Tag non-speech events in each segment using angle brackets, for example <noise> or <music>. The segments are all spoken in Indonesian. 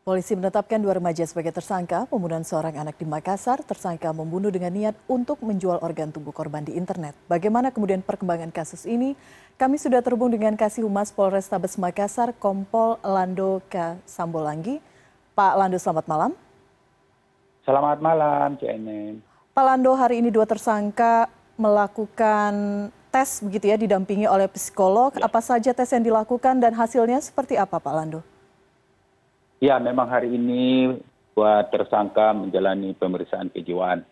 Polisi menetapkan dua remaja sebagai tersangka pembunuhan seorang anak di Makassar. Tersangka membunuh dengan niat untuk menjual organ tubuh korban di internet. Bagaimana kemudian perkembangan kasus ini? Kami sudah terhubung dengan Kasih Humas Polrestabes Makassar, Kompol Lando K. Sambolangi. Pak Lando, selamat malam. Selamat malam, CNN. Pak Lando, hari ini dua tersangka melakukan tes begitu ya, didampingi oleh psikolog. Ya. Apa saja tes yang dilakukan dan hasilnya seperti apa, Pak Lando? Ya memang hari ini dua tersangka menjalani pemeriksaan kejiwaan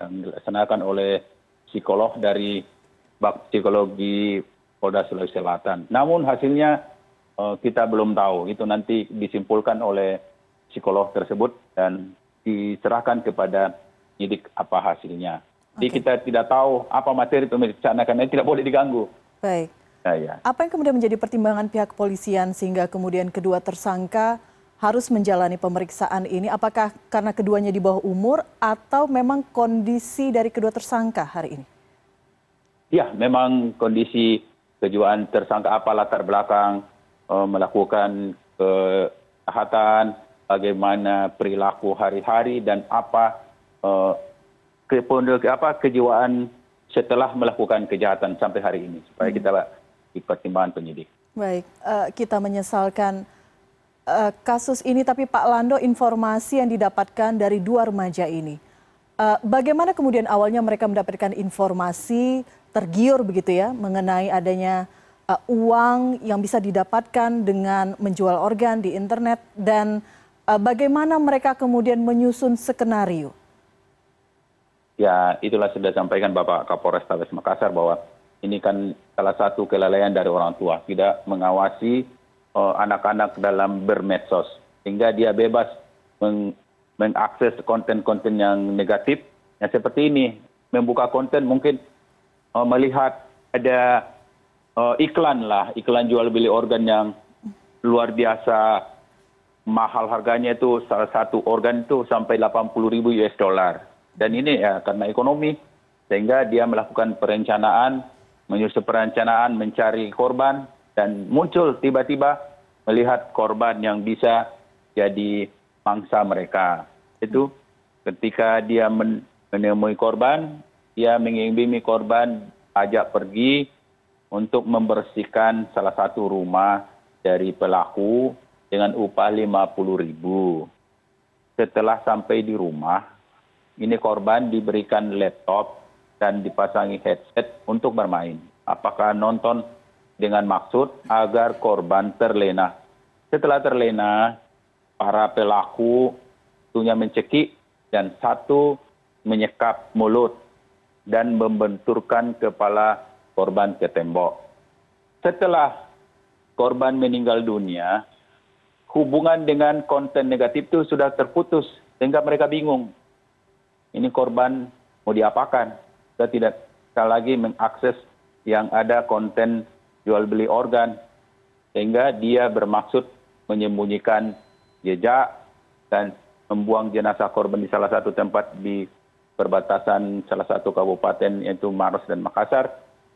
yang dilaksanakan oleh psikolog dari bak psikologi polda sulawesi selatan namun hasilnya eh, kita belum tahu itu nanti disimpulkan oleh psikolog tersebut dan diserahkan kepada penyidik apa hasilnya. Jadi kita tidak tahu apa materi pemeriksaan karena tidak boleh diganggu. Baik. Ya, ya. Apa yang kemudian menjadi pertimbangan pihak kepolisian sehingga kemudian kedua tersangka harus menjalani pemeriksaan ini apakah karena keduanya di bawah umur atau memang kondisi dari kedua tersangka hari ini? Ya, memang kondisi kejiwaan tersangka apa latar belakang uh, melakukan kejahatan, bagaimana perilaku hari-hari dan apa uh, ke, apa kejiwaan setelah melakukan kejahatan sampai hari ini supaya hmm. kita dipertimbangkan penyidik. Baik, uh, kita menyesalkan Eh, kasus ini tapi Pak Lando informasi yang didapatkan dari dua remaja ini. Uh, bagaimana kemudian awalnya mereka mendapatkan informasi tergiur begitu ya mengenai adanya uh, uang yang bisa didapatkan dengan menjual organ di internet dan uh, bagaimana mereka kemudian menyusun skenario? Ya, itulah sudah sampaikan Bapak Kapolres Tabes Makassar bahwa ini kan salah satu kelalaian dari orang tua, tidak mengawasi anak anak dalam bermedsos sehingga dia bebas mengakses konten konten yang negatif. Yang seperti ini membuka konten mungkin oh, melihat ada oh, iklan lah iklan jual beli organ yang luar biasa mahal harganya itu salah satu organ itu sampai 80 ribu US dollar. Dan ini ya karena ekonomi sehingga dia melakukan perencanaan menyusun perencanaan mencari korban dan muncul tiba tiba melihat korban yang bisa jadi mangsa mereka. Itu ketika dia menemui korban dia mengimbangi korban ajak pergi untuk membersihkan salah satu rumah dari pelaku dengan upah lima puluh ribu. Setelah sampai di rumah ini korban diberikan laptop dan dipasangi headset untuk bermain. Apakah nonton dengan maksud agar korban terlena setelah terlena para pelaku tentunya mencekik dan satu menyekap mulut dan membenturkan kepala korban ke tembok. Setelah korban meninggal dunia, hubungan dengan konten negatif itu sudah terputus sehingga mereka bingung. Ini korban mau diapakan? Kita tidak bisa lagi mengakses yang ada konten jual beli organ sehingga dia bermaksud menyembunyikan jejak dan membuang jenazah korban di salah satu tempat di perbatasan salah satu kabupaten yaitu Maros dan Makassar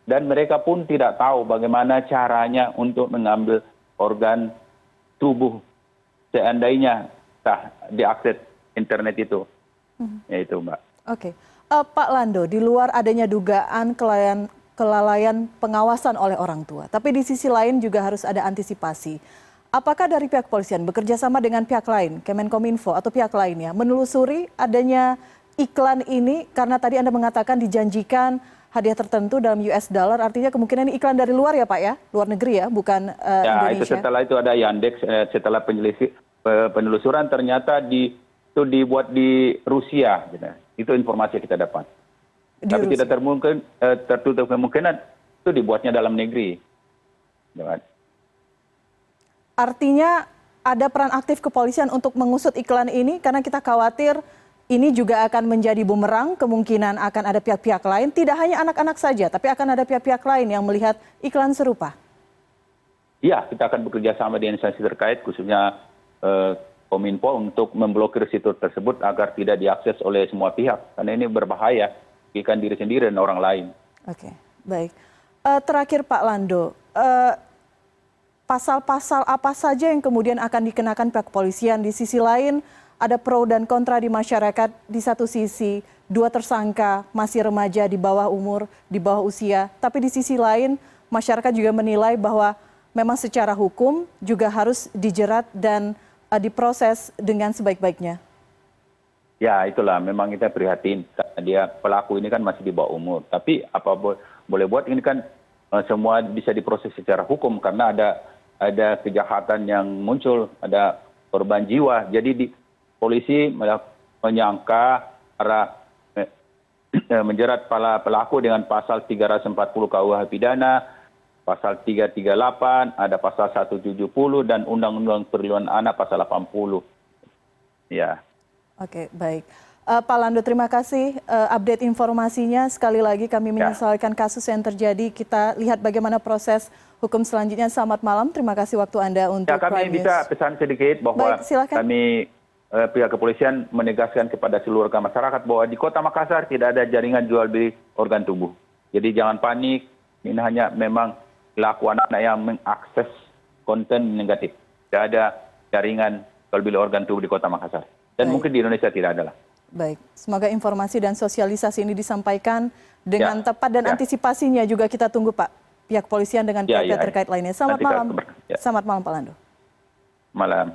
dan mereka pun tidak tahu bagaimana caranya untuk mengambil organ tubuh seandainya tak diakses internet itu. Hmm. Ya itu Mbak. Oke. Okay. Uh, eh, Pak Lando, di luar adanya dugaan kelalaian pengawasan oleh orang tua. Tapi di sisi lain juga harus ada antisipasi. Apakah dari pihak polisian bekerja sama dengan pihak lain, Kemenkominfo atau pihak lainnya, menelusuri adanya iklan ini karena tadi Anda mengatakan dijanjikan hadiah tertentu dalam US dollar, artinya kemungkinan ini iklan dari luar ya Pak ya, luar negeri ya, bukan uh, ya, Indonesia. Itu setelah itu ada Yandex, eh, setelah penelusuran ternyata di, itu dibuat di Rusia, gitu. itu informasi yang kita dapat tapi tidak eh, tertutup kemungkinan itu dibuatnya dalam negeri. Artinya ada peran aktif kepolisian untuk mengusut iklan ini karena kita khawatir ini juga akan menjadi bumerang kemungkinan akan ada pihak-pihak lain tidak hanya anak-anak saja tapi akan ada pihak-pihak lain yang melihat iklan serupa. Iya, kita akan bekerja sama dengan instansi terkait, khususnya eh, Kominfo untuk memblokir situs tersebut agar tidak diakses oleh semua pihak, karena ini berbahaya merugikan diri sendiri dan orang lain. Oke, baik. Uh, terakhir Pak Lando, uh, pasal-pasal apa saja yang kemudian akan dikenakan pihak kepolisian. Di sisi lain ada pro dan kontra di masyarakat. Di satu sisi dua tersangka masih remaja di bawah umur, di bawah usia. Tapi di sisi lain masyarakat juga menilai bahwa memang secara hukum juga harus dijerat dan uh, diproses dengan sebaik-baiknya. Ya itulah memang kita prihatin dia pelaku ini kan masih di bawah umur. Tapi apa boleh buat ini kan uh, semua bisa diproses secara hukum karena ada ada kejahatan yang muncul, ada korban jiwa. Jadi di polisi menyangka para eh, <clears throat> menjerat para pelaku dengan pasal 340 KUH pidana, pasal 338, ada pasal 170 dan Undang-Undang Perlindungan Anak pasal 80. Ya. Oke, baik. Uh, Pak Lando, terima kasih uh, update informasinya. Sekali lagi kami ya. menyesalkan kasus yang terjadi. Kita lihat bagaimana proses hukum selanjutnya. Selamat malam, terima kasih waktu Anda untuk ya, kami Prime bisa pesan sedikit bahwa Baik, kami uh, pihak kepolisian menegaskan kepada seluruh masyarakat bahwa di kota Makassar tidak ada jaringan jual beli organ tubuh. Jadi jangan panik, ini hanya memang pelaku anak-anak yang mengakses konten negatif. Tidak ada jaringan jual beli organ tubuh di kota Makassar. Dan Baik. mungkin di Indonesia tidak ada lah. Baik, semoga informasi dan sosialisasi ini disampaikan dengan ya, tepat dan ya. antisipasinya juga kita tunggu Pak pihak polisian dengan ya, pihak ya, ya, terkait lainnya. Selamat malam. Ya. Selamat malam Pak Lando. Malam.